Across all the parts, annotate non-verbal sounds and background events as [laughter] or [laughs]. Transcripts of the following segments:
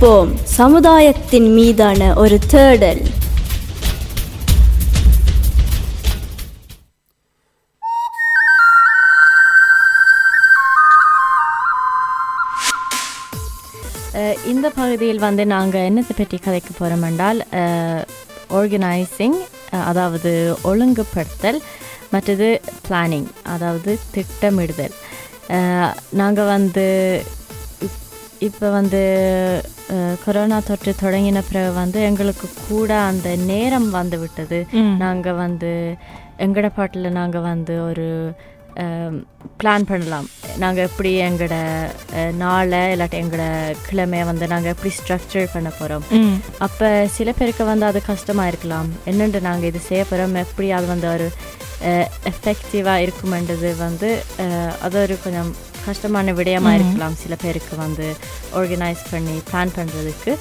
விழித்திருப்போம் சமுதாயத்தின் மீதான ஒரு தேடல். இந்த பகுதியில் வந்து நாங்கள் என்னத்தை பற்றி கதைக்க போகிறோம் என்றால் ஆர்கனைசிங் அதாவது ஒழுங்குபடுத்தல் மற்றது பிளானிங் அதாவது திட்டமிடுதல். நாங்கள் வந்து இப்போ வந்து கொரோனா தொற்று தொடங்கின பிறகு வந்து எங்களுக்கு கூட அந்த நேரம் வந்து விட்டது. நாங்கள் வந்து எங்கட பாட்டில் நாங்கள் வந்து ஒரு பிளான் பண்ணலாம். நாங்கள் எப்படி எங்களோட நாளை இல்லாட்டி எங்களோட கிழமையை வந்து நாங்கள் எப்படி ஸ்ட்ரக்சர் பண்ண போகிறோம் அப்போ சில பேருக்கு வந்து அது கஷ்டமாக இருக்கலாம். என்னென்று நாங்கள் இது செய்ய போகிறோம் எப்படி அது வந்து ஒரு எஃபெக்டிவாக இருக்குமென்றது வந்து அது ஒரு கொஞ்சம் கஷ்டமான விடயமாக இருக்கலாம். சில பேருக்கு வந்து ஆர்கனைஸ் பண்ணி பிளான் பண்ணுறதுக்கு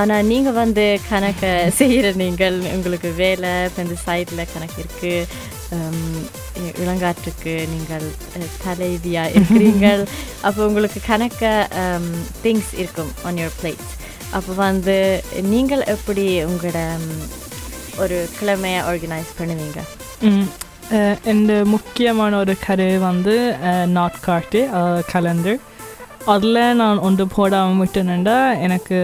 ஆனால் நீங்கள் வந்து கணக்கை [laughs] செய்கிற நீங்கள் உங்களுக்கு வேலை இப்போ இந்த சைடில் கணக்கு இருக்குது இளங்காற்றுக்கு நீங்கள் தலைவியாக [laughs] இருக்கிறீங்கள் அப்போ உங்களுக்கு கணக்க திங்ஸ் இருக்கும் ஆன் யுவர் பிளேட் அப்போ வந்து நீங்கள் எப்படி உங்களோட ஒரு கிழமையை ஆர்கனைஸ் பண்ணுவீங்க? Eh, எந்த eh, முக்கியமான ஒரு கரு வந்து நாட்காட்டி கார்ட்டு கலண்டர் அதில் நான் ஒன்று போடாமல் விட்டேனேண்டா எனக்கு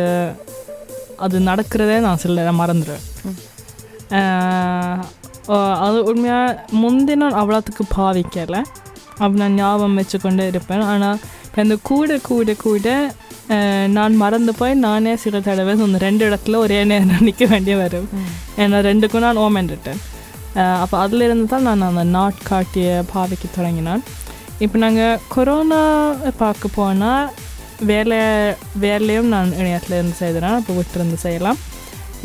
அது நடக்கிறதே நான் சில மறந்துடுவேன். Eh, அது உண்மையாக முந்தி நான் அவ்வளோத்துக்கு பாவிக்கலை. அப்படி நான் ஞாபகம் வச்சு கொண்டே இருப்பேன். ஆனால் இந்த கூட கூட கூட நான் மறந்து போய் நானே சில தடவை அந்த ரெண்டு இடத்துல ஒரே நேரம் நிற்க வேண்டிய வரும். ஏன்னா ரெண்டுக்கும் நான் ஓமெண்டுட்டேன் அப்போ அதிலிருந்து தான் நான் அந்த நாட்காட்டியை பாவிக்க தொடங்கினேன். இப்போ நாங்கள் கொரோனா பார்க்க போனால் வேலை வேலையும் நான் இணையத்தில் இருந்து செய்கிறேன் இப்போ விட்டுருந்து செய்யலாம்.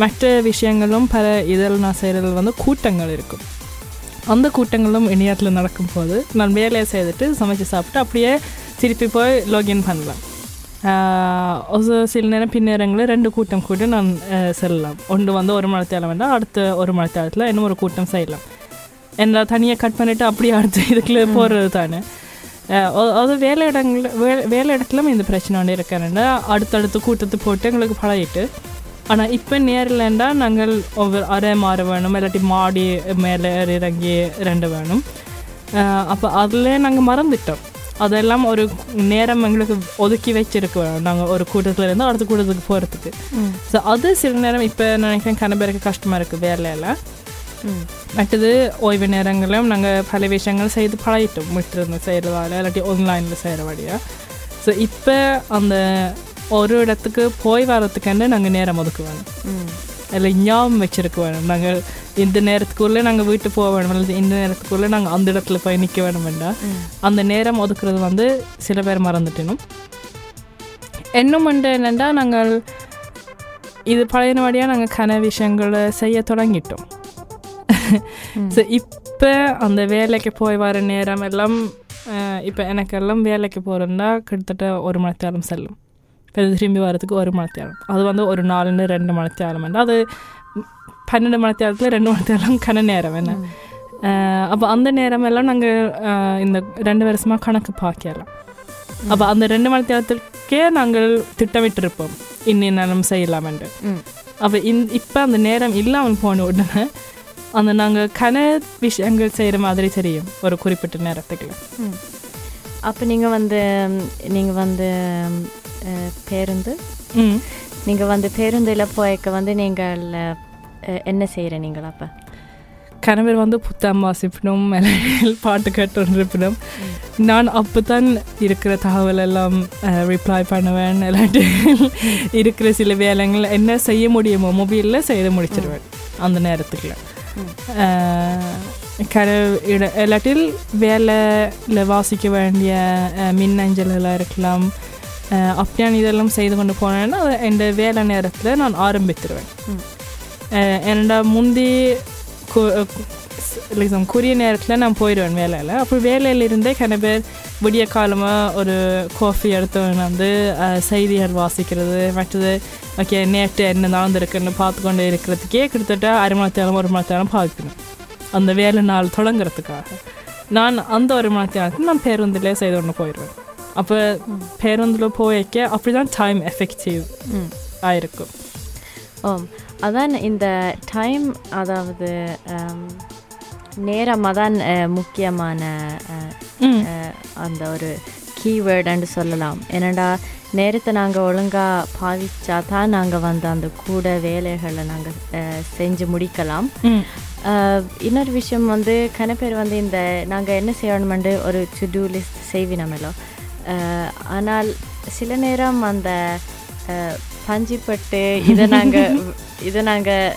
மற்ற விஷயங்களும் பல இதில் நான் செய்கிறது வந்து கூட்டங்கள் இருக்கும். அந்த கூட்டங்களும் இணையத்தில் நடக்கும்போது நான் வேலையை செய்துட்டு சமைச்சு சாப்பிட்டு அப்படியே திருப்பி போய் லாகின் பண்ணலாம். ஒரு சில நேரம் பின்னேரங்களில் ரெண்டு கூட்டம் கூட நான் செல்லலாம். ஒன்று வந்து ஒரு மணித்தேலம் வேண்டாம் அடுத்த ஒரு மணித்தேலத்தில் இன்னும் ஒரு கூட்டம் செய்யலாம். என்ன தனியாக கட் பண்ணிவிட்டு அப்படியே அடுத்த இதுக்குள்ள போகிறது தானே. அது- வேலை இடங்கள் வே- வேலை இடத்துலையும் இந்த பிரச்சனை ஒன்று இருக்கிறேன்டா அடுத்தடுத்து கூட்டத்தை போட்டு எங்களுக்கு பழகிட்டு. ஆனால் இப்போ நேரில்ண்டா நாங்கள் ஒவ்வொரு அரை மாற வேணும் இல்லாட்டி மாடி மேலே இறங்கி ரெண்டு வேணும். அப்போ அதில் நாங்கள் மறந்துட்டோம். அதெல்லாம் ஒரு நேரம் எங்களுக்கு ஒதுக்கி வச்சிருக்கோம் நாங்கள் ஒரு கூட்டத்தில் இருந்து அடுத்த கூட்டத்துக்கு போகிறதுக்கு ஸோ அது சில நேரம் இப்போ நினைக்கிறேன் கன பேருக்கு கஷ்டமாக இருக்குது வேலையில் மற்றது ஓய்வு நேரங்களிலும் நாங்கள் பல விஷயங்கள் செய்து பழகிட்டோம். விட்டுருந்து செய்கிறதால இல்லாட்டி ஆன்லைனில் செய்கிற வழியாக ஸோ இப்போ அந்த ஒரு இடத்துக்கு போய் வர்றதுக்காண்டு நாங்கள் நேரம் ஒதுக்க வேணும் அதில் ஞாபகம் வச்சிருக்க வேணும். நாங்கள் இந்த நேரத்துக்குள்ளே நாங்கள் வீட்டு போக வேணும் அல்லது இந்த நேரத்துக்குள்ளே நாங்கள் அந்த இடத்துல போய் நிற்க வேணும் வேண்டாம் அந்த நேரம் ஒதுக்குறது வந்து சில பேர் மறந்துட்டணும் இன்னும் ஒன்று என்னென்னா நாங்கள் இது பழையனபடியாக நாங்கள் கன விஷயங்களை செய்ய தொடங்கிட்டோம். ஸோ இப்போ அந்த வேலைக்கு போய் வர நேரம் எல்லாம் இப்போ எனக்கெல்லாம் வேலைக்கு போகிறேன்னா கிட்டத்தட்ட ஒரு மணி நேரம் செல்லும். இப்போ திரும்பி வரதுக்கு ஒரு மணி நேரம் அது வந்து ஒரு நாலுன்னு ரெண்டு மணி நேரம் அது பன்னெண்டு மணி நேரத்தில் ரெண்டு மணி நேரம் கன நேரம் என்ன அப்போ அந்த நேரம் எல்லாம் நாங்கள் இந்த ரெண்டு வருஷமாக கணக்கு பார்க்கலாம் அப்போ அந்த ரெண்டு மணி நேரத்துக்கே நாங்கள் திட்டமிட்டிருப்போம் இன்னி நேரம் செய்யலாமென்று அப்போ இந் இப்போ அந்த நேரம் இல்லாமல் போன உடனே அந்த நாங்கள் கன விஷயங்கள் செய்கிற மாதிரி தெரியும் ஒரு குறிப்பிட்ட நேரத்துக்கு அப்போ நீங்கள் வந்து நீங்கள் வந்து பேருந்து. நீங்கள் வந்து பேருந்தில் போய்க்க வந்து நீங்கள் என்ன செய்கிற நீங்கள் அப்போ? கணவர் வந்து புத்தகம் வாசிப்பினும் பாட்டு கேட்டுருப்பினும். நான் அப்போ தான் இருக்கிற தகவல் எல்லாம் ரிப்ளை பண்ணுவேன். இல்லாட்டி இருக்கிற சில வேலைகள் என்ன செய்ய முடியுமோ மொபைலில் செய்து முடிச்சிருவேன். அந்த நேரத்துக்குள்ள. கர இட இல்லாட்டில் வேலையில் வாசிக்க வேண்டிய மின்னஞ்சல்களாக இருக்கலாம். அஹ், அப்படியான இதெல்லாம் செய்து கொண்டு போனேன்னா என் வேலை நேரத்தில் நான் ஆரம்பித்துருவேன். என்னோட முந்தி liksom குறிய நேரத்தில் நான் போயிடுவேன் வேலையில் அப்போ வேலையில் இருந்தே கன பேர் விடிய காலமாக ஒரு காஃபி எடுத்தவன் வந்து செய்திகள் வாசிக்கிறது மற்றது ஓகே நேற்று என்ன நடந்திருக்குன்னு பார்த்து கொண்டு இருக்கிறதுக்கே கிட்டத்தட்ட அரை மணி நேரம் ஒரு மணி நேரம் பார்க்கணும் அந்த வேலை நாள் தொடங்குறதுக்காக நான் அந்த ஒரு மணி நேரத்துக்கு நான் பேருந்திலே செய்து கொண்டு போயிடுவேன் அப்போ பேருந்தில் போய்க்க அப்படி தான் டைம் எஃபெக்டிவ் ஆயிருக்கும் ஓம் அதான் இந்த டைம் அதாவது ஆம், நேரம் அதான் அஹ், முக்கியமான அந்த ஒரு கீவேர்டுன்னு சொல்லலாம் என்னடா நேரத்தை நாங்கள் ஒழுங்காக பாவிச்சா தான் நாங்கள் வந்து அந்த கூட வேலைகளை நாங்கள் செஞ்சு முடிக்கலாம் இன்னொரு விஷயம் வந்து கன பேர் வந்து இந்த நாங்கள் என்ன செய்யணுமெண்டு ஒரு டு டூ லிஸ்ட் செய்வினமேலோ ஆனால் சில நேரம் அந்த பஞ்சிப்பட்டு இதை நாங்கள் [laughs] இதை நாங்கள்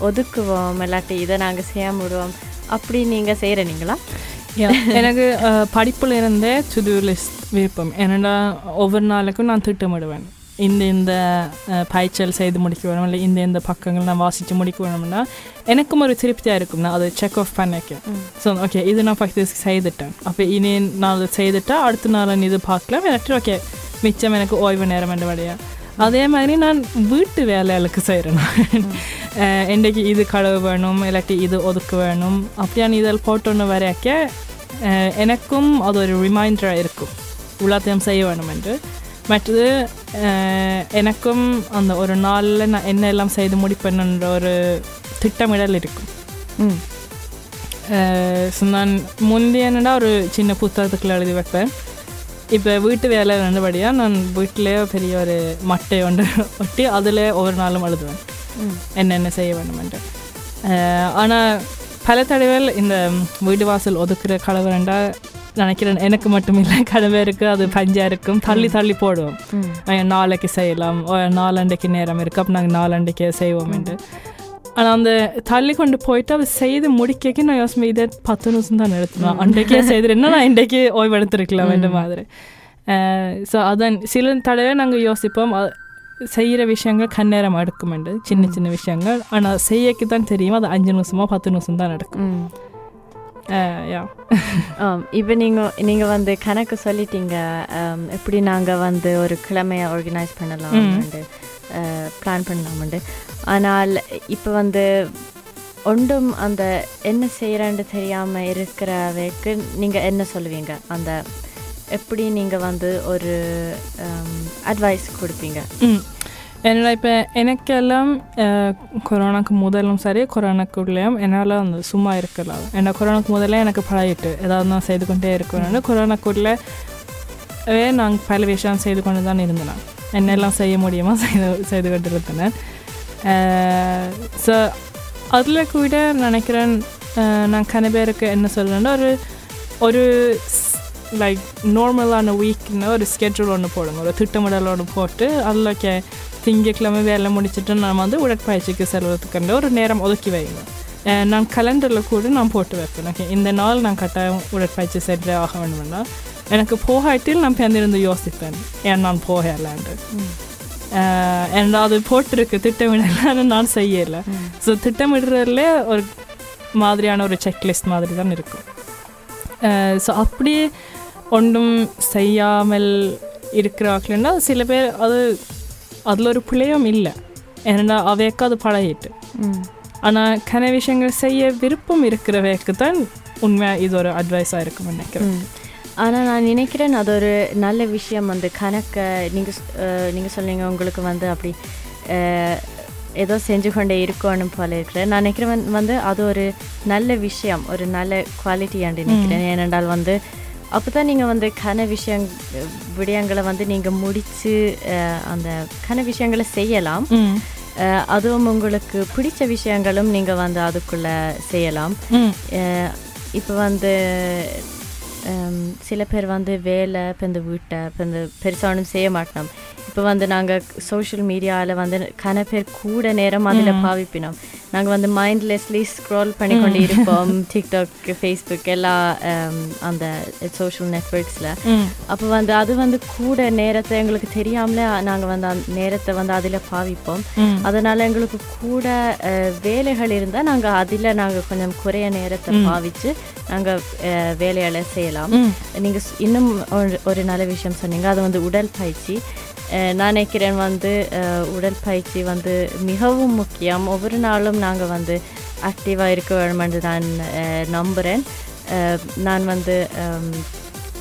ஒதுக்குவோம் இல்லாட்டி இதை நாங்கள் செய்ய விடுவோம் அப்படி நீங்கள் செய்கிறீங்களா. எனக்கு படிப்புல இருந்தே டூ லிஸ்ட் விருப்பம் ஏன்னா ஒவ்வொரு நாளுக்கும் நான் திட்டமிடுவேன் இந்த இந்த பாய்ச்சல் செய்து முடிக்க வேணும் இல்லை இந்த இந்த பக்கங்கள் நான் வாசித்து முடிக்க வேணும்னா எனக்கும் ஒரு திருப்தியாக இருக்கும் நான் அதை செக் ஆஃப் பண்ணிக்க. ஸோ ஓகே இது நான் ஃபக்டிஸ் செய்துட்டேன். அப்போ இனி நான் செய்துட்டா அடுத்த நாள் இது பார்க்கலாம். இல்லாட்டி ஓகே மிச்சம் எனக்கு ஓய்வு நேரம் என்ற வழியா. அதே மாதிரி நான் வீட்டு வேலைகளுக்கு செய்கிறேன் இன்றைக்கு இது கழுவு வேணும் இல்லாட்டி இது ஒதுக்க வேணும். அப்படியான இதில் போட்டோன்னு வரைக்க எனக்கும் அது ஒரு ரிமைண்டராக இருக்கும். எல்லாத்தையும் செய்ய வேணும் என்று மற்றது எனக்கும் அந்த ஒரு நாளில் நான் என்ன எல்லாம் செய்து முடிப்பேன்ன்ற ஒரு திட்டமிடல் இருக்கும். ம். ஸோ நான் முந்தைய என்னடா ஒரு சின்ன புத்தகத்துக்குள்ள எழுதி வைப்பேன். இப்போ வீட்டு வேலை ரெண்டுபடியாக நான் வீட்டிலே பெரிய ஒரு மட்டை ஒன்று [laughs] ஒட்டி அதில் ஒவ்வொரு நாளும் எழுதுவேன். என்னென்ன செய்ய வேண்டுமென்று. ஆனால் பல தடவைகள் இந்த வீடு வாசல் ஒதுக்குற கலவரண்டா நினைக்கிறேன். எனக்கு மட்டும் இல்லை கலவருக்கு அது பஞ்சா இருக்கும் தள்ளி தள்ளி போடுவோம். நாளைக்கு செய்யலாம். நாலண்டைக்கு நேரம் இருக்கு. அப்போ நாங்கள் நாலண்டைக்கே செய்வோம் என்று. ஆனால் அந்த தள்ளி கொண்டு போயிட்டு அதை செய்து முடிக்க நான் யோசனை இதே பத்து நிமிஷம் தான் எடுத்துனோம் அன்றைக்கே செய்திருந்தா நான் இன்றைக்கு ஓய்வு எடுத்திருக்கலாம் மாதிரி. ஸோ அதான் சில தடவை நாங்கள் யோசிப்போம். செய்கிற விஷயங்கள் கண்ணேரம் எடுக்கும் என்று. சின்ன சின்ன விஷயங்கள். ஆனால் செய்யக்கு தான் தெரியும். அது அஞ்சு நிமிஷமோ பத்து நிமிஷம் தான் எடுக்கும். ம். யா ஆம் [laughs] இப்போ நீங்கள் நீங்கள் வந்து கணக்கு சொல்லிட்டீங்க. ஆம், எப்படி நாங்கள் வந்து ஒரு கிழமையை ஆர்கனைஸ் பண்ணலாம்னு பிளான் பண்ணலாம்னு ஆனால் இப்போ வந்து ஒன்றும் அந்த என்ன செய்கிறேன்னு தெரியாமல் இருக்கிறவைக்கு நீங்கள் என்ன சொல்லுவீங்க? அந்த எப்படி நீங்கள் வந்து ஒரு அட்வைஸ் கொடுப்பீங்க? ம். என்னோட இப்போ எனக்கெல்லாம் கொரோனாக்கு முதலும் சரி கொரோனாக்குள்ளேயும் என்னால் வந்து சும்மா இருக்கலாம் ஏன்னா கொரோனாக்கு முதல்ல எனக்கு பழகிட்டு ஏதாவது நான் செய்து கொண்டே இருக்கணும்னு கொரோனாக்குள்ளே நான் பல விஷயம் செய்து கொண்டு தான் இருந்தேன். என்னெல்லாம் செய்ய முடியுமோ செய்து செய்து கொண்டு இருந்தேன். ஸோ அதில் கூட நினைக்கிறேன் நான் கன பேருக்கு என்ன சொல்கிறேன்னா ஒரு ஒரு லைக் நார்மலான வீக்னு ஒரு ஸ்கெட்யூல் ஒன்று போடுங்க. ஒரு திட்டமிடல் ஒன்று போட்டு அதில் கே திங்கக்கிழமை வேலை முடிச்சுட்டு நான் வந்து உடற்பயிற்சிக்கு செல்வதுக்குன்ற ஒரு நேரம் ஒதுக்கி வைங்க நான் கலண்டரில் கூட நான் போட்டு வைப்பேன். ஓகே இந்த நாள் நான் கட்டாயம் உடற்பயிற்சி சென்றே ஆக வேணும்னா எனக்கு போகாட்டில் நான் பிறந்திருந்து யோசிப்பேன். ஏன் நான் போகலான்ட்டு. ஏன்னா அது போட்டிருக்கு திட்டமிடல நான் செய்யலை. ஸோ திட்டமிடுறதுல ஒரு மாதிரியான ஒரு செக்லிஸ்ட் மாதிரி தான் இருக்கும். ஸோ அப்படி ஒன்றும் செய்யாமல் இருக்கிறார்கள்னா சில பேர் அது அதில் ஒரு பிள்ளையும் இல்லை ஏன்னா அவைக்கு அது பழகிட்டு ஆனால் கன விஷயங்கள் செய்ய விருப்பம் இருக்கிறவைக்கு தான் உண்மை இது ஒரு அட்வைஸாக இருக்கும் நினைக்கிறேன் ம். ஆனா நான் நினைக்கிறேன் அது ஒரு நல்ல விஷயம் வந்து கணக்கை நீங்கள் நீங்கள் சொன்னீங்க உங்களுக்கு வந்து அப்படி ஏதோ செஞ்சு கொண்டே இருக்கணும் போல இருக்கிறேன் நான் நினைக்கிறேன் வந்து- வந்து அது ஒரு நல்ல விஷயம் ஒரு நல்ல குவாலிட்டியாண்டு நினைக்கிறேன் ஏனென்றால் வந்து அப்போ தான் நீங்கள் வந்து கன விஷயங் விடயங்களை வந்து நீங்கள் முடித்து அந்த கன விஷயங்களை செய்யலாம். அதுவும் உங்களுக்கு பிடிச்ச விஷயங்களும் நீங்கள் வந்து அதுக்குள்ளே செய்யலாம். இப்போ வந்து சில பேர் வந்து வேலை இப்போ இந்த வீட்டை இப்போ இந்த பெருசாக ஒன்றும் செய்ய மாட்டோம். இப்போ வந்து நாங்கள் சோஷியல் மீடியாவில் வந்து கன பேர் கூட நேரம் அதில் பாவிப்பினோம். நாங்கள் வந்து மைண்ட்லெஸ்லி ஸ்க்ரோல் பண்ணி கொண்டு இருப்போம். டிக்டாக் ஃபேஸ்புக் எல்லா அந்த சோஷியல் நெட்ஒர்க்ஸில் அப்போ வந்து அது வந்து கூட நேரத்தை எங்களுக்கு தெரியாமலே நாங்கள் வந்து அந்த நேரத்தை வந்து அதில் பாவிப்போம். அதனால் எங்களுக்கு கூட வேலைகள் இருந்தால் நாங்கள் அதில் நாங்கள் கொஞ்சம் குறைய நேரத்தை பாவிச்சு நாங்கள் வேலைகளை செய்யலாம். நீங்கள் இன்னும் ஒரு நல்ல விஷயம் சொன்னீங்க. அது வந்து உடற்பயிற்சி. அஹ், நான் நினைக்கிறேன் வந்து உடற்பயிற்சி வந்து மிகவும் முக்கியம். ஒவ்வொரு நாளும் நாங்கள் வந்து ஆக்டிவாக இருக்க வேண்டும் என்று நான் நம்புகிறேன் நான் வந்து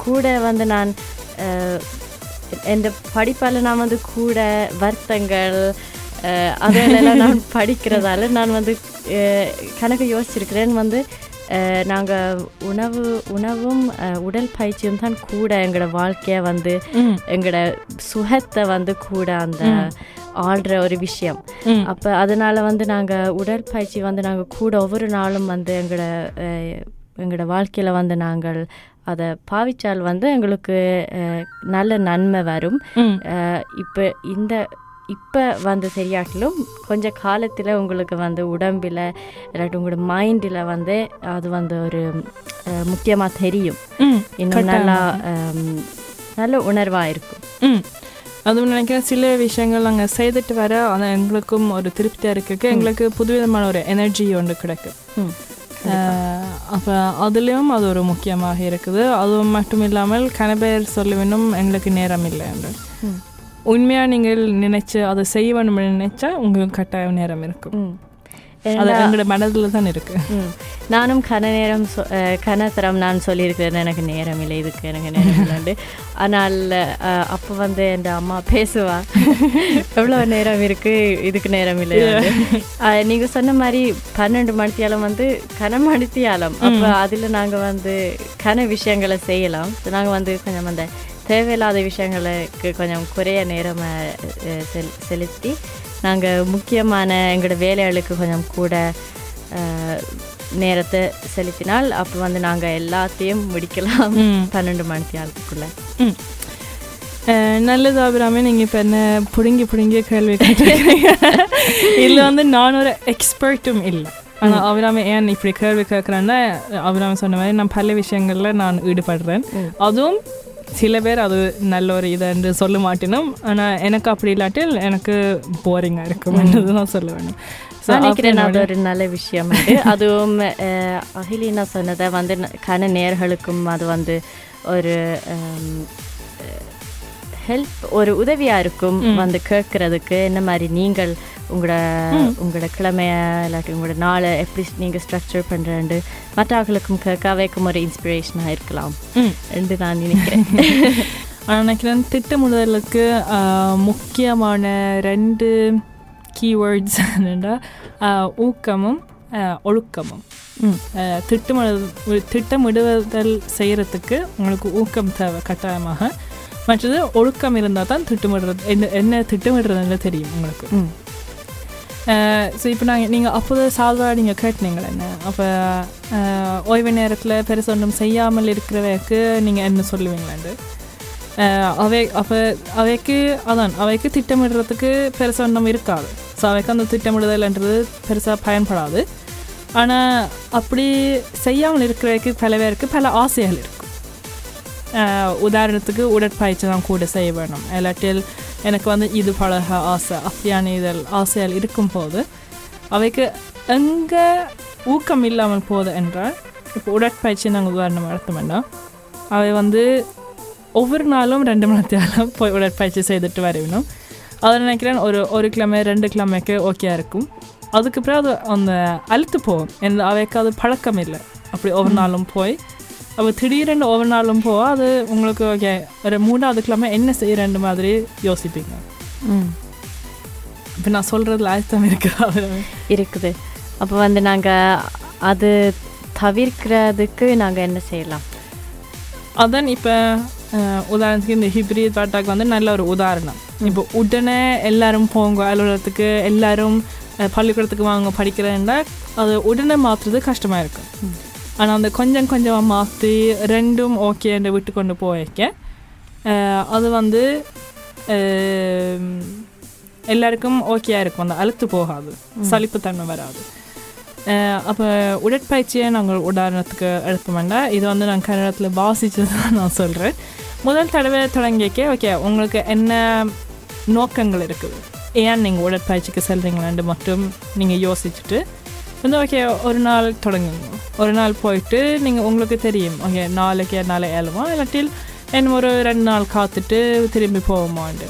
கூட வந்து நான் எந்த படிப்பால் நான் வந்து கூட வருத்தங்கள் அதெல்லாம் நான் [laughs] படிக்கிறதால நான் வந்து கணக்கு யோசிச்சிருக்கிறேன். வந்து நாங்கள் உணவு உணவும் அஹ், உடற்பயிற்சியும் தான் கூட எங்களோட வாழ்க்கையை வந்து எங்களோட சுகத்தை வந்து கூட அந்த ஆடுற ஒரு விஷயம். அப்போ அதனால வந்து நாங்கள் உடற்பயிற்சி வந்து நாங்கள் கூட ஒவ்வொரு நாளும் வந்து எங்களோட எங்களோட வாழ்க்கையில் வந்து நாங்கள் அதை பாவிச்சால் வந்து எங்களுக்கு நல்ல நன்மை வரும். இப்போ இந்த இப்போ வந்து சரியாட்டிலும் கொஞ்ச காலத்தில் உங்களுக்கு வந்து உடம்பில் இல்லாட்டி உங்களோட மைண்டில் வந்து அது வந்து ஒரு முக்கியமாக தெரியும். இன்னும் நல்லா நல்ல உணர்வாக இருக்கும். ம். அதுவும் நினைக்கிறேன் சில விஷயங்கள் நாங்கள் செய்துட்டு வர அது எங்களுக்கும் ஒரு திருப்தியாக இருக்கு எங்களுக்கு புதுவிதமான ஒரு எனர்ஜி ஒன்று கிடைக்கும். அப்போ அதுலேயும் அது ஒரு முக்கியமாக இருக்குது. அதுவும் மட்டும் இல்லாமல் கணபேர் சொல்ல வேணும் எங்களுக்கு நேரம் இல்லை என்று. உண்மையாக நீங்கள் நினைச்சு அதை செய்ய வேணும்னு நினைச்சா உங்களுக்கு கட்டாயம் நேரம் இருக்கும். அது எங்களோட மனதில் தான் இருக்கு. நானும் கன நேரம் சொ- கனத்தரம் நான் சொல்லியிருக்கிறேன் எனக்கு நேரம் இல்லை இதுக்கு எனக்கு நேரம் இல்லைண்டு ஆனால் அப்போ வந்து என் அம்மா பேசுவா எவ்வளோ நேரம் இருக்கு இதுக்கு நேரம் இல்லை நீங்கள் சொன்ன மாதிரி பன்னெண்டு மணித்தியாலம் வந்து கன மணித்தியாலம். அப்போ அதில் நாங்கள் வந்து கன விஷயங்களை செய்யலாம். நாங்கள் வந்து கொஞ்சம் அந்த தேவையில்லாத விஷயங்களுக்கு கொஞ்சம் குறைய நேரம் அஹ், செல் செலுத்தி நாங்கள் முக்கியமான எங்களோட வேலைகளுக்கு கொஞ்சம் கூட நேரத்தை செலுத்தினால் அப்போ வந்து நாங்கள் எல்லாத்தையும் முடிக்கலாம். பன்னெண்டு மணி. அஹ், நல்லது அபிராமி நீங்கள் இப்போ என்ன புடுங்கி புடுங்கி கேள்வி கேட்டிருக்கீங்க [laughs] இதில் வந்து நான் ஒரு எக்ஸ்பர்ட்டும் இல்லை ஆனால் அபிராமி ஏன் இப்படி கேள்வி கேட்குறேன்னா அபிராமி சொன்ன மாதிரி நான் பல விஷயங்களில் நான் ஈடுபடுறேன். அதுவும் சில பேர் அது நல்ல ஒரு இது என்று சொல்ல மாட்டினோம். ஆனால் எனக்கு அப்படி இல்லாட்டில் எனக்கு போரிங்காக இருக்கும்ன்றது நான் சொல்ல வேணும் நினைக்கிறேன் அது ஒரு நல்ல விஷயம். [laughs] அதுவும் அகிலினா சொன்னதை வந்து கன நேர்களுக்கும் அது வந்து ஒரு ஹெல்ப் ஒரு உதவியா இருக்கும் வந்து கேட்கறதுக்கு. என்ன மாதிரி நீங்கள் உங்களோட உங்களோட கிழமைய இல்லாட்டி உங்களோட நாளை எப்படி நீங்கள் ஸ்ட்ரக்சர் பண்ணுறேன் மற்றவர்களுக்கும் கேட்க அவைக்கும் ஒரு இன்ஸ்பிரேஷனாக இருக்கலாம். என்று நான் நினைக்கிறேன். [laughs] நான் நினைக்கிறேன் திட்டமிடுதலுக்கு முக்கியமான ரெண்டு கீவேர்ட்ஸ் [laughs] என்னென்னா ஊக்கமும் ஒழுக்கமும். திட்டமிடு திட்டமிடுதல் செய்கிறதுக்கு உங்களுக்கு ஊக்கம் தேவை கட்டாயமாக. மற்றது ஒழுக்கம் இருந்தால் தான் திட்டமிடுறது. என்ன என்ன திட்டமிடுறதுன்னு தெரியும் உங்களுக்கு. ஸோ இப்போ நாங்கள் நீங்கள் அப்போது சால்வாக நீங்கள் கேட்டினீங்களே என்ன? அப்போ ஓய்வு நேரத்தில் பெருசு ஒன்றும் செய்யாமல் இருக்கிறவைக்கு நீங்கள் என்ன சொல்லுவீங்களாண்டு அவை அப்போ அவைக்கு அதான் அவைக்கு திட்டமிடுறதுக்கு பெருசாக ஒன்றும் இருக்காது. ஸோ அவைக்கு அந்த திட்டமிடுதல்ன்றது பெருசாக பயன்படாது. ஆனால் அப்படி செய்யாமல் இருக்கிறவைக்கு பல பேருக்கு பல ஆசைகள் இருக்கும். உதாரணத்துக்கு உடற்பயிற்சி தான் கூட செய்ய வேணும் இல்லாட்டில் எனக்கு வந்து இது பழக ஆசை அப்படியான இதழ் ஆசைகள் இருக்கும்போது அவைக்கு எங்கே ஊக்கம் இல்லாமல் போகுது என்றால் இப்போ உடற்பயிற்சி நாங்கள் உதாரணம் எடுத்தோம்னா அவை வந்து ஒவ்வொரு நாளும் ரெண்டு மணி நேரம் போய் உடற்பயிற்சி செய்துட்டு வரணும் அதை நினைக்கிறேன் ஒரு ஒரு கிழமை ரெண்டு கிழமைக்கு ஓகேயா இருக்கும் அதுக்கு பிறகு அது அந்த அழுத்து போகும் எந்த அவைக்கு அது பழக்கம் இல்லை அப்படி ஒவ்வொரு நாளும் போய் அப்போ திடீரென்று ஒவ்வொரு நாளும் போக அது உங்களுக்கு ஓகே ஒரு மூணாவது கிழமை என்ன செய்யறேன்ற மாதிரி யோசிப்பீங்க. ம். இப்போ நான் சொல்கிறதுல அர்த்தம் இருக்குது இருக்குது. அப்போ வந்து நாங்கள் அது தவிர்க்கிறதுக்கு நாங்கள் என்ன செய்யலாம்? அதான் இப்போ உதாரணத்துக்கு இந்த ஹிப்ரித் பாட்டாக்கு வந்து நல்ல ஒரு உதாரணம். இப்போ உடனே எல்லாரும் போங்க அலுவலகத்துக்கு எல்லாரும் பள்ளிக்கூடத்துக்கு வாங்க படிக்கிறேன்னா அது உடனே மாற்றுறது கஷ்டமாக இருக்கும். ஆனால் அந்த கொஞ்சம் கொஞ்சமாக மாற்றி ரெண்டும் ஓகேன்னு விட்டு கொண்டு போய்க்க அஹ், அது வந்து எல்லாருக்கும் ஓகேயா இருக்கும் அந்த அழுத்து போகாது சலிப்புத்தன்மை வராது அப்போ உடற்பயிற்சியை நாங்கள் உதாரணத்துக்கு எடுப்போம்னா இது வந்து நான் கன்னடத்தில் வாசித்து தான் நான் சொல்கிறேன் முதல் தடவை தொடங்கிக்க ஓகே உங்களுக்கு என்ன நோக்கங்கள் இருக்குது ஏன் நீங்கள் உடற்பயிற்சிக்கு செல்றீங்களான்னு மட்டும் நீங்கள் யோசிச்சுட்டு வந்து ஓகே ஒரு நாள் தொடங்குங்க ஒரு நாள் போயிட்டு நீங்கள் உங்களுக்கு தெரியும் ஓகே நாளைக்கு நாளை ஏழுமா இல்லாட்டில் என்ன ஒரு ரெண்டு நாள் காத்துட்டு திரும்பி போவோமாண்டு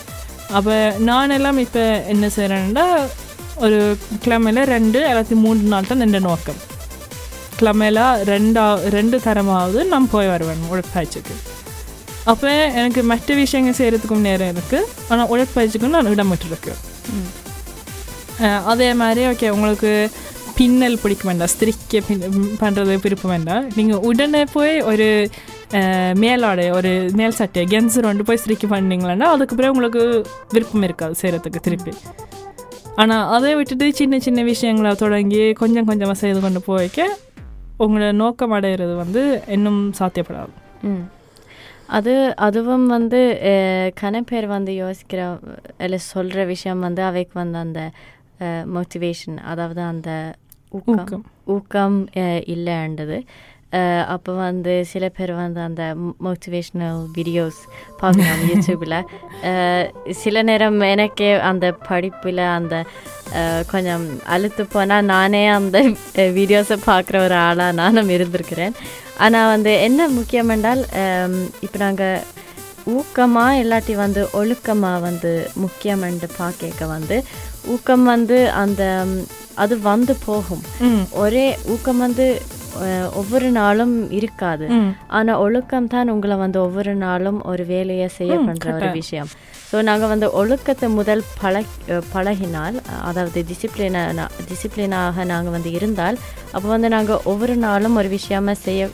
அப்போ நான் எல்லாம் இப்போ என்ன செய்கிறேன்னா ஒரு கிழமையில் ரெண்டு இல்லாட்டி மூன்று நாள் தான் என்ற நோக்கம் கிழமையில் ரெண்டா ரெண்டு தரமாவது நான் போய் வருவேன் உடற்பயிற்சிக்கு அப்போ எனக்கு மற்ற விஷயங்கள் செய்கிறதுக்கும் நேரம் இருக்குது ஆனால் உடற்பயிற்சிக்கும் நான் இடம் விட்டுருக்கு அதே மாதிரி ஓகே உங்களுக்கு பின்னல் பிடிக்க வேண்டாம் ஸ்திரிக்க பின் பண்ணுறது விருப்பம் வேண்டாம் நீங்கள் உடனே போய் ஒரு மேலாடை ஒரு மேல் சட்டை கென்சர் வந்து போய் ஸ்திரிக்க பண்ணீங்களா அதுக்கு பிறகு உங்களுக்கு விருப்பம் இருக்காது செய்கிறதுக்கு திருப்பி ஆனால் அதை விட்டுட்டு சின்ன சின்ன விஷயங்களை தொடங்கி கொஞ்சம் கொஞ்சமாக செய்து கொண்டு போய்க்க உங்களோட நோக்கம் அடைகிறது வந்து இன்னும் சாத்தியப்படாது அது அதுவும் வந்து கன பேர் வந்து யோசிக்கிற இல்லை சொல்கிற விஷயம் வந்து அவைக்கு வந்து அந்த மோட்டிவேஷன் அதாவது அந்த ஊக்கம். ஊக்கம். இல்லைன்றது அப்போ வந்து சில பேர் வந்து அந்த மோட்டிவேஷ்னல் வீடியோஸ் பார்க்கலாம் யூடியூப்பில் சில நேரம் எனக்கே அந்த படிப்பில் அந்த கொஞ்சம் அழுத்து போனால் நானே அந்த வீடியோஸை பார்க்குற ஒரு ஆளாக நானும் இருந்திருக்கிறேன் ஆனால் வந்து என்ன முக்கியம் என்றால் இப்போ நாங்கள் ஊக்கமாக இல்லாட்டி வந்து ஒழுக்கமாக வந்து முக்கியமென்று பார்க்க வந்து ஊக்கம் வந்து அந்த [laughs] அது வந்து போகும். ஒரே ஊக்கம் வந்து ஒவ்வொரு நாளும் இருக்காது. ஆனா ஒழுக்கம் தான் உங்களை வந்து ஒவ்வொரு நாளும் ஒரு வேலையை செய்ய பண்ற ஒரு. விஷயம். ஸோ நாங்க வந்து ஒழுக்கத்தை முதல் பழ பழகினால் அதாவது டிசிப்ளின டிசிப்ளினாக நாங்க வந்து இருந்தால் அப்போ வந்து நாங்க ஒவ்வொரு நாளும் ஒரு விஷயமா செய்ய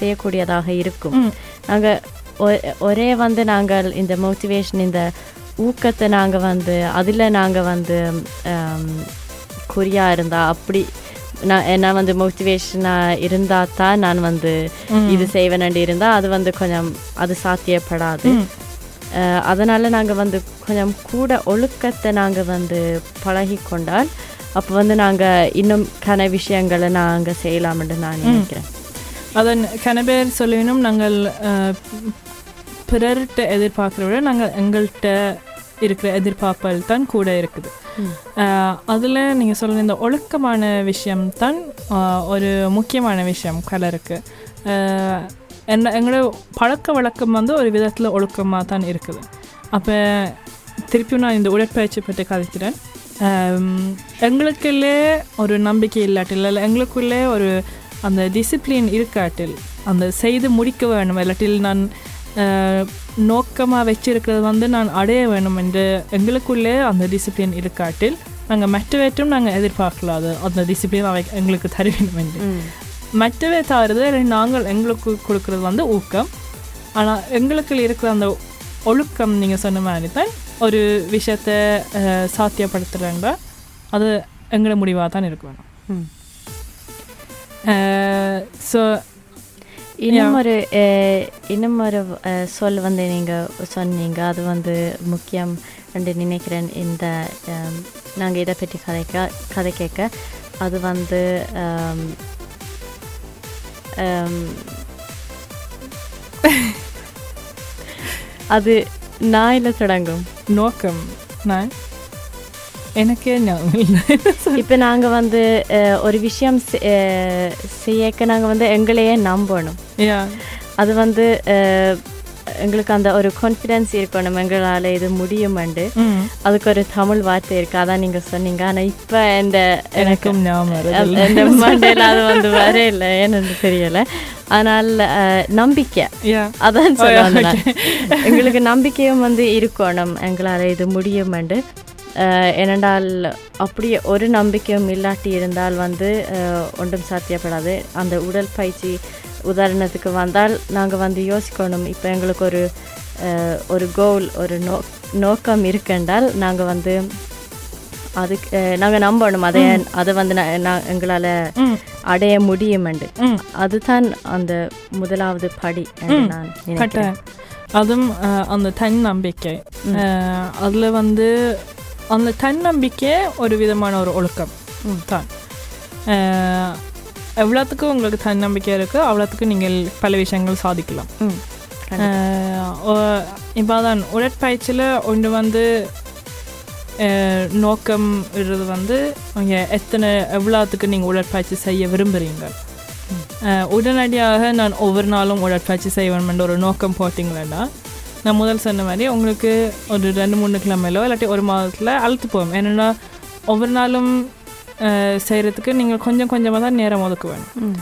செய்யக்கூடியதாக இருக்கும். ம். நாங்க ஒ- ஒரே வந்து நாங்கள் இந்த மோட்டிவேஷன் இந்த ஊக்கத்தை நாங்க வந்து அதுல நாங்க வந்து ஹம், குறியா இருந்தா அப்படி நான் நான் வந்து மோட்டிவேஷனாக இருந்தால் தான் நான் வந்து இது செய்வேன் இருந்தால் அது வந்து கொஞ்சம் அது சாத்தியப்படாது. அதனால நாங்கள் வந்து கொஞ்சம் கூட ஒழுக்கத்தை நாங்கள் வந்து பழகி கொண்டால் அப்போ வந்து நாங்கள் இன்னும் கன விஷயங்களை நாங்கள் செய்யலாம்னு நான் நினைக்கிறேன். அதன் கன பேர் சொல்லினும் நாங்கள் பிறர்கிட்ட எதிர்பார்க்குற விட நாங்கள் எங்கள்கிட்ட இருக்கிற எதிர்பார்ப்பல் தான் கூட இருக்குது. அதில் நீங்கள் சொல்கிற இந்த ஒழுக்கமான விஷயம் தான் ஒரு முக்கியமான விஷயம் கலருக்கு. என்ன எங்களோட பழக்க வழக்கம் வந்து ஒரு விதத்தில் ஒழுக்கமாக தான் இருக்குது. அப்போ திருப்பியும் நான் இந்த உடற்பயிற்சி பற்றி கதைக்கிறேன். எங்களுக்குள்ளே ஒரு நம்பிக்கை இல்லாட்டில் இல்லை எங்களுக்குள்ளே ஒரு அந்த டிசிப்ளின் இருக்காட்டில் அந்த செய்து முடிக்க வேணும் இல்லாட்டில் நான் நோக்கமாக வச்சிருக்கிறது வந்து நான் அடைய வேணும் என்று எங்களுக்குள்ளே அந்த டிசிப்ளின் இருக்காட்டில் நாங்கள் மற்றவற்றும் நாங்கள் எதிர்பார்க்கலாம் அது அந்த டிசிப்ளின் அவை எங்களுக்கு தர வேண்டும் என்று. மற்றவை தவிர்த்து நாங்கள் எங்களுக்கு கொடுக்கறது வந்து ஊக்கம். ஆனால் எங்களுக்கு இருக்கிற அந்த ஒழுக்கம் நீங்கள் சொன்ன மாதிரி தான் ஒரு விஷயத்தை சாத்தியப்படுத்துகிறாங்க அது எங்களோட முடிவாக தான் இருக்க வேணும். ஸோ இன்னும் ஒரு இன்னும் ஒரு சொல் வந்து நீங்கள் சொன்னீங்க. அது வந்து முக்கியம் என்று நினைக்கிறேன். இந்த நாங்கள் இதை பற்றி கதைக்க கதை கேட்க. அது வந்து அது நாயில் தொடங்கும். நோக்கம். நான்? எனக்கே இல்லை. இப்போ நாங்கள் வந்து ஒரு விஷயம் செய்யக்க நாங்கள் வந்து எங்களையே நம்பணும். அது வந்து எங்களுக்கு அந்த ஒரு கான்ஃபிடென்ஸ் இருக்கணும். எங்களால் இது முடியுமெண்டு. அதுக்கு ஒரு தமிழ் வார்த்தை இருக்கு. அதான் நீங்கள் சொன்னீங்க. ஆனால் இப்போ இந்த எனக்கு எனக்கும் இந்த மண்டையில் அது வந்து வரையில ஏன்னு தெரியல. ஆனால் அஹ், நம்பிக்கை. அதான் சொல்லுவாங்க எங்களுக்கு நம்பிக்கையும் வந்து இருக்கணும். எங்களால் இது முடியுமெண்டு. ஏனென்றால் அப்படியே ஒரு நம்பிக்கையும் இல்லாட்டி இருந்தால் வந்து ஒன்றும் சாத்தியப்படாது. அந்த உடற்பயிற்சி உதாரணத்துக்கு வந்தால் நாங்கள் வந்து யோசிக்கணும். இப்போ எங்களுக்கு ஒரு ஒரு கோல் ஒரு நோ நோக்கம் இருக்குன்றால் நாங்கள் வந்து அதுக்கு நாங்கள் நம்பணும். அதை அதை வந்து நா- நா- எங்களால் அடைய முடியுமெண்டு அதுதான் அந்த முதலாவது படி. நான் நினைக்கிறேன். அதுவும் அந்த தன்னம்பிக்கை. அதில் வந்து அந்த தன்னம்பிக்கை ஒரு விதமான ஒரு ஒழுக்கம். ம். தான். எவ்வளோத்துக்கு உங்களுக்கு தன்னம்பிக்கை இருக்குது அவ்வளோத்துக்கு நீங்கள் பல விஷயங்கள் சாதிக்கலாம். இப்போ தான் உடற்பயிற்சியில் ஒன்று வந்து நோக்கம் இடுறது வந்து நீங்கள் எத்தனை எவ்வளோத்துக்கு நீங்கள் உடற்பயிற்சி செய்ய விரும்புகிறீங்க உடனடியாக நான் ஒவ்வொரு நாளும் உடற்பயிற்சி செய்வேன் ஒரு நோக்கம் போட்டிங்களேன்னா நான் முதல் சொன்ன மாதிரி உங்களுக்கு ஒரு ரெண்டு மூணு கிழமையிலோ இல்லாட்டி ஒரு மாதத்தில் அழுத்து போகும். ஏன்னா ஒவ்வொரு நாளும் செய்கிறதுக்கு நீங்கள் கொஞ்சம் கொஞ்சமாக தான் நேரம் ஒதுக்க வேணும்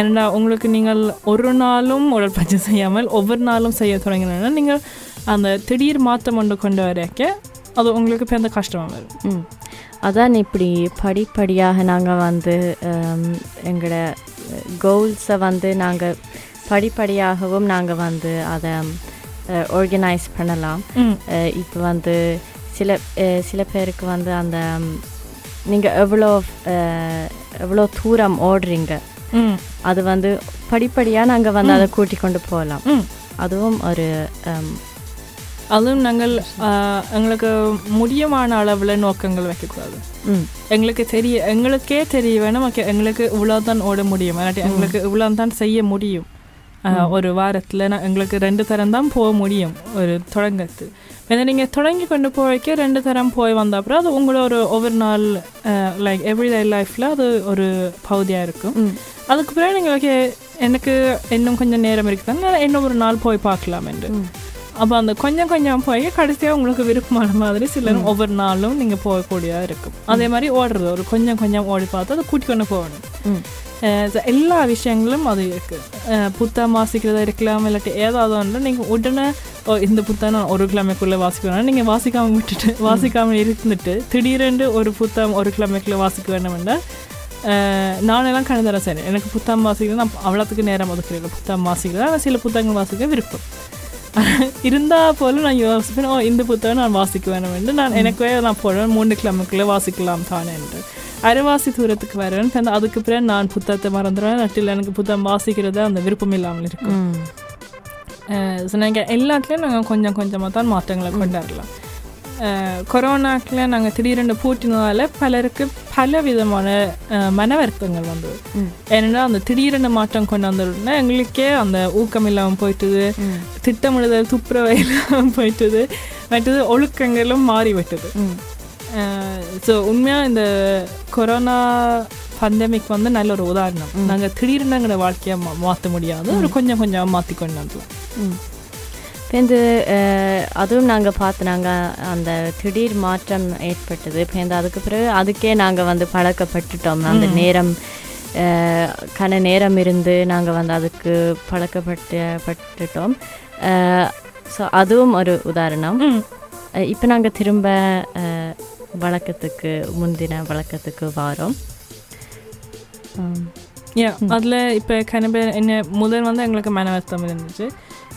ஏன்னா உங்களுக்கு நீங்கள் ஒரு நாளும் உடற்பயிற்சி செய்யாமல் ஒவ்வொரு நாளும் செய்ய தொடங்கினா நீங்கள் அந்த திடீர் மாற்றம் ஒன்று கொண்டு வரைக்க அது உங்களுக்கு பெரிய கஷ்டமாக வரும். ம். அதான் இப்படி படிப்படியாக நாங்கள் வந்து எங்களோட கோல்ஸை வந்து நாங்கள் படிப்படியாகவும் நாங்கள் வந்து அதை ஆர்கனைஸ் பண்ணலாம். இப்போ வந்து சில சில பேருக்கு வந்து அந்த நீங்கள் எவ்வளோ எவ்வளோ தூரம் ஓடுறீங்க அது வந்து படிப்படியாக நாங்கள் வந்து அதை கூட்டி கொண்டு போகலாம். அதுவும் ஒரு அதுவும் நாங்கள் எங்களுக்கு முடியுமான அளவில் நோக்கங்கள் வைக்கக்கூடாது. எங்களுக்கு தெரிய எங்களுக்கே தெரிய வேணும் எங்களுக்கு இவ்வளோ தான் ஓட முடியும். எங்களுக்கு இவ்வளோ தான் செய்ய முடியும். ஒரு வாரத்தில் நான் எங்களுக்கு ரெண்டு தரம் தான் போக முடியும் ஒரு தொடங்கத்து. ஏன்னா நீங்கள் தொடங்கி கொண்டு போய்க்க ரெண்டு தரம் போய் வந்த அப்புறம் அது உங்களோட ஒரு ஒவ்வொரு நாள் லைக் எவ்ரிடே லைஃப்பில் அது ஒரு பகுதியாக இருக்கும். அதுக்கு பிறகு நீங்கள் ஓகே எனக்கு இன்னும் கொஞ்சம் நேரம் இருக்குதுன்னு நான் இன்னும் ஒரு நாள் போய் பார்க்கலாம் என்று. அப்போ அந்த கொஞ்சம் கொஞ்சம் போய் கடைசியாக உங்களுக்கு விருப்பமான மாதிரி சில ஒவ்வொரு நாளும் நீங்கள் போகக்கூடியதாக இருக்கும். அதே மாதிரி ஓடுறது ஒரு கொஞ்சம் கொஞ்சம் ஓடி பார்த்து அதை கூட்டி கொண்டு போகணும் எல்லா விஷயங்களும் அது இருக்குது புத்தகம் வாசிக்கிறதா இருக்கலாம் இல்லாட்டி ஏதாவது ஒன்று நீங்கள் உடனே இந்த புத்தகம் நான் ஒரு கிழமைக்குள்ளே வாசிக்கணும் நீங்கள் வாசிக்காமல் விட்டுட்டு வாசிக்காமல் இருந்துட்டு திடீரென்று ஒரு புத்தகம் ஒரு கிழமைக்குள்ளே வாசிக்க வேண்டும்னா நானெல்லாம் கணிதரம் சரி எனக்கு புத்தகம் வாசிக்கிறது நான் அவ்வளோத்துக்கு நேரம் ஒதுக்கிறேன் புத்தகம் வாசிக்கிறது ஆனால் சில புத்தகங்கள் வாசிக்க விருப்பம் இருந்தால் போல நான் யோசிப்பேன் ஓ இந்த புத்தகம் நான் வாசிக்க வேணும் என்று நான் எனக்கே நான் போடுவேன் மூணு கிழமைக்குள்ளே வாசிக்கலாம் தானே என்று அரைவாசி தூரத்துக்கு வரேன். பிறகு அதுக்கு பிறகு நான் புத்தகத்தை மறந்துடுவேன். நட்டில் எனக்கு புத்தகம் வாசிக்கிறது அந்த விருப்பம் இல்லாமல் இருக்கும். ஸோ நாங்கள் எல்லாத்துலேயும் நாங்கள் கொஞ்சம் கொஞ்சமாக தான் மாற்றங்களை கொண்டாடலாம். கொரோனாக்கில் நாங்கள் திடீரென்று பூட்டினதால பலருக்கு பல விதமான மன வருத்தங்கள் வந்தது. ஏன்னா அந்த திடீரென மாற்றம் கொண்டு வந்ததுன்னா எங்களுக்கே அந்த ஊக்கம் இல்லாமல் போயிட்டுது. திட்டமிடுதல் துப்புரவை இல்லாமல் போயிட்டுது. மற்றது ஒழுக்கங்களும் மாறி விட்டது ம். ஸோ உண்மையாக இந்த கொரோனா பண்டமிக் வந்து நல்ல ஒரு உதாரணம் நாங்கள் திடீர்னு எங்களோட வாழ்க்கையை மா மாற்ற முடியாது ஒரு கொஞ்சம் கொஞ்சம் மாற்றி கொண்டு வந்துலாம் ம் இப்போ இந்த அஹ், அதுவும் நாங்கள் பார்த்து நாங்கள் அந்த திடீர் மாற்றம் ஏற்பட்டது இப்போ இந்த அதுக்கு பிறகு அதுக்கே நாங்கள் வந்து பழக்கப்பட்டுட்டோம் அந்த நேரம் கன நேரம் இருந்து நாங்கள் வந்து அதுக்கு பழக்கப்பட்டு பட்டுட்டோம் ஸோ அதுவும் ஒரு உதாரணம் இப்போ நாங்கள் திரும்ப வழக்கத்துக்கு முந்தின வழக்கத்துக்கு வாரோம். யா அதில் இப்போ கனபே என்ன முதல் வந்து எங்களுக்கு மன வருத்தம் இருந்துச்சு.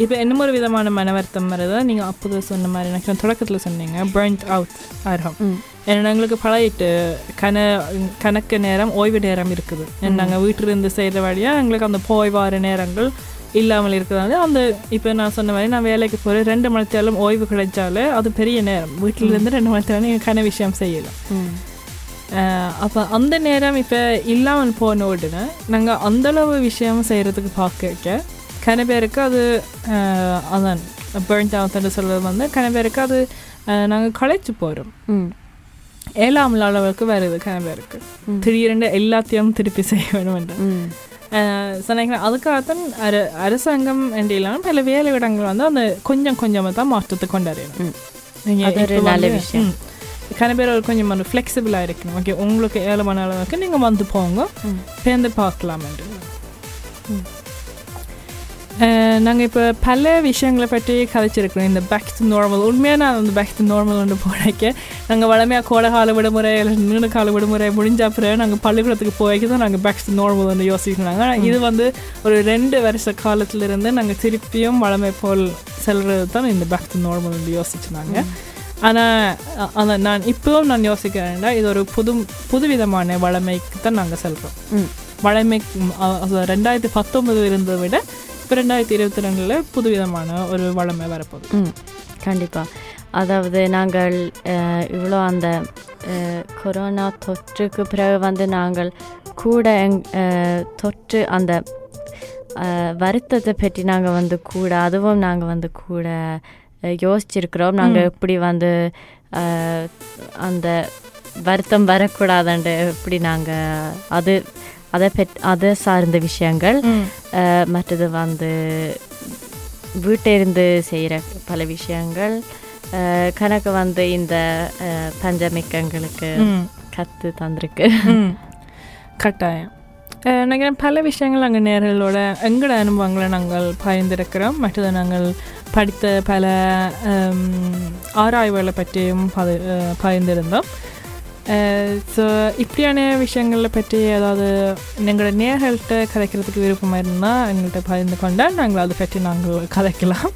இப்போ என்ன ஒரு விதமான மன வருத்தம் வருதா நீங்கள் அப்போது சொன்ன மாதிரி எனக்கு தொடக்கத்தில் சொன்னீங்க burnt அவுட் ஆகிறோம் ம் ஏன்னா எங்களுக்கு பழகிட்டு கன கணக்கு நேரம் ஓய்வு நேரம் இருக்குது. நாங்கள் வீட்டிலிருந்து செய்கிற வழியாக எங்களுக்கு அந்த போய் வார நேரங்கள் இல்லாமல் இருக்கிறதால அந்த இப்போ நான் சொன்ன மாதிரி நான் வேலைக்கு போகிறேன் ரெண்டு மணி நேரம் ஓய்வு கிடைச்சாலே அது பெரிய நேரம். வீட்டிலிருந்து ரெண்டு மணி நேரம் நீங்கள் கன விஷயம் செய்யலாம். அப்போ அந்த நேரம் இப்போ இல்லாமல் போன உடனே நாங்கள் அந்தளவு விஷயம் செய்கிறதுக்கு பார்க்க கன பேருக்கு அது அதான் பேர்ன்ட் அவுட்னு சொல்கிறது வந்து கன பேருக்கு அது நாங்கள் களைச்சு போகிறோம் ஏழாம் அளவுக்கு வருது கன பேருக்கு. திடீரென்று எல்லாத்தையும் திருப்பி செய்ய வேண்டும் ம் சொன்னீங்கன்னா அதுக்காகத்தான் அர அரசாங்கம் என்று இல்லாமல் பல வேலையிடங்கள் வந்து அந்த கொஞ்சம் கொஞ்சமாக தான் மாற்றத்தை கொண்டாடணும் ம். நல்ல வந்து, விஷயம். ம், கன பேர் ஒரு கொஞ்சம் ஒரு ஃப்ளெக்சிபிளாக இருக்கணும் ஓகே உங்களுக்கு ஏழு மணி அளவுக்கு நீங்கள் வந்து போங்க ம். சேர்ந்து பார்க்கலாம் என்று நாங்கள் இப்போ பல விஷயங்களை பற்றி கதைச்சிருக்கிறோம். இந்த பேக் டு நார்மல் உண்மையாக நான் அந்த பேக் டு நார்மல் ஒன்று போடைக்க நாங்கள் வளமையாக கோடை கால விடுமுறை இல்லை நீண்ட கால விடுமுறை முடிஞ்ச அப்புறம் நாங்கள் பள்ளிக்கூடத்துக்கு போய்க்கு தான் நாங்கள் பேக் டு நார்மல் ஒன்று யோசிக்கிறாங்க. இது வந்து ஒரு ரெண்டு வருஷ காலத்திலிருந்து நாங்கள் திருப்பியும் வளமை போல் செல்றது தான் இந்த பேக் டு நார்மல் வந்து யோசிச்சுனாங்க. ஆனால் அந்த நான் இப்போவும் நான் யோசிக்கிறேன்டா இது ஒரு புது புதுவிதமான வளமைக்கு தான் நாங்கள் செல்கிறோம் வளமை ரெண்டாயிரத்தி பத்தொன்பது இருந்ததை விட இப்போ ரெண்டாயிரத்தி இருபத்தி ரெண்டில் புதுவிதமான ஒரு வளமை வரப்போகுது. கண்டிப்பாக அதாவது நாங்கள் இவ்வளோ அந்த கொரோனா தொற்றுக்கு பிறகு வந்து நாங்கள் கூட எங்- தொற்று அந்த வருத்தத்தை பற்றி நாங்கள் வந்து கூட அதுவும் நாங்கள் வந்து கூட யோசிச்சிருக்கிறோம். நாங்கள். எப்படி வந்து அந்த வருத்தம் வரக்கூடாதுண்டு எப்படி நாங்கள் அது அதை பெட் அதை சார்ந்த விஷயங்கள் மற்றது வந்து வீட்டிலிருந்து செய்கிற பல விஷயங்கள் கணக்கு வந்து இந்த அஹ், பஞ்சமிக் எங்களுக்கு ம். கற்று தந்திருக்கு. கட்டாயம். நினைக்கிறேன் பல விஷயங்கள் நாங்கள் நேர்களோட எங்களோட அனுபவங்களை நாங்கள் பகிர்ந்திருக்கிறோம். மற்றது நாங்கள் படித்த பல ஆராய்வுகளை பற்றியும் பகிர்ந்திருந்தோம். ஸோ இப்படியான விஷயங்களை பற்றி ஏதாவது எங்களோட நேர்கள்ட்ட கதைக்கிறதுக்கு விருப்பமாக இருந்தால் எங்கள்கிட்ட பகிர்ந்து கொண்டால் நாங்கள் அதை பற்றி நாங்கள் கதைக்கலாம்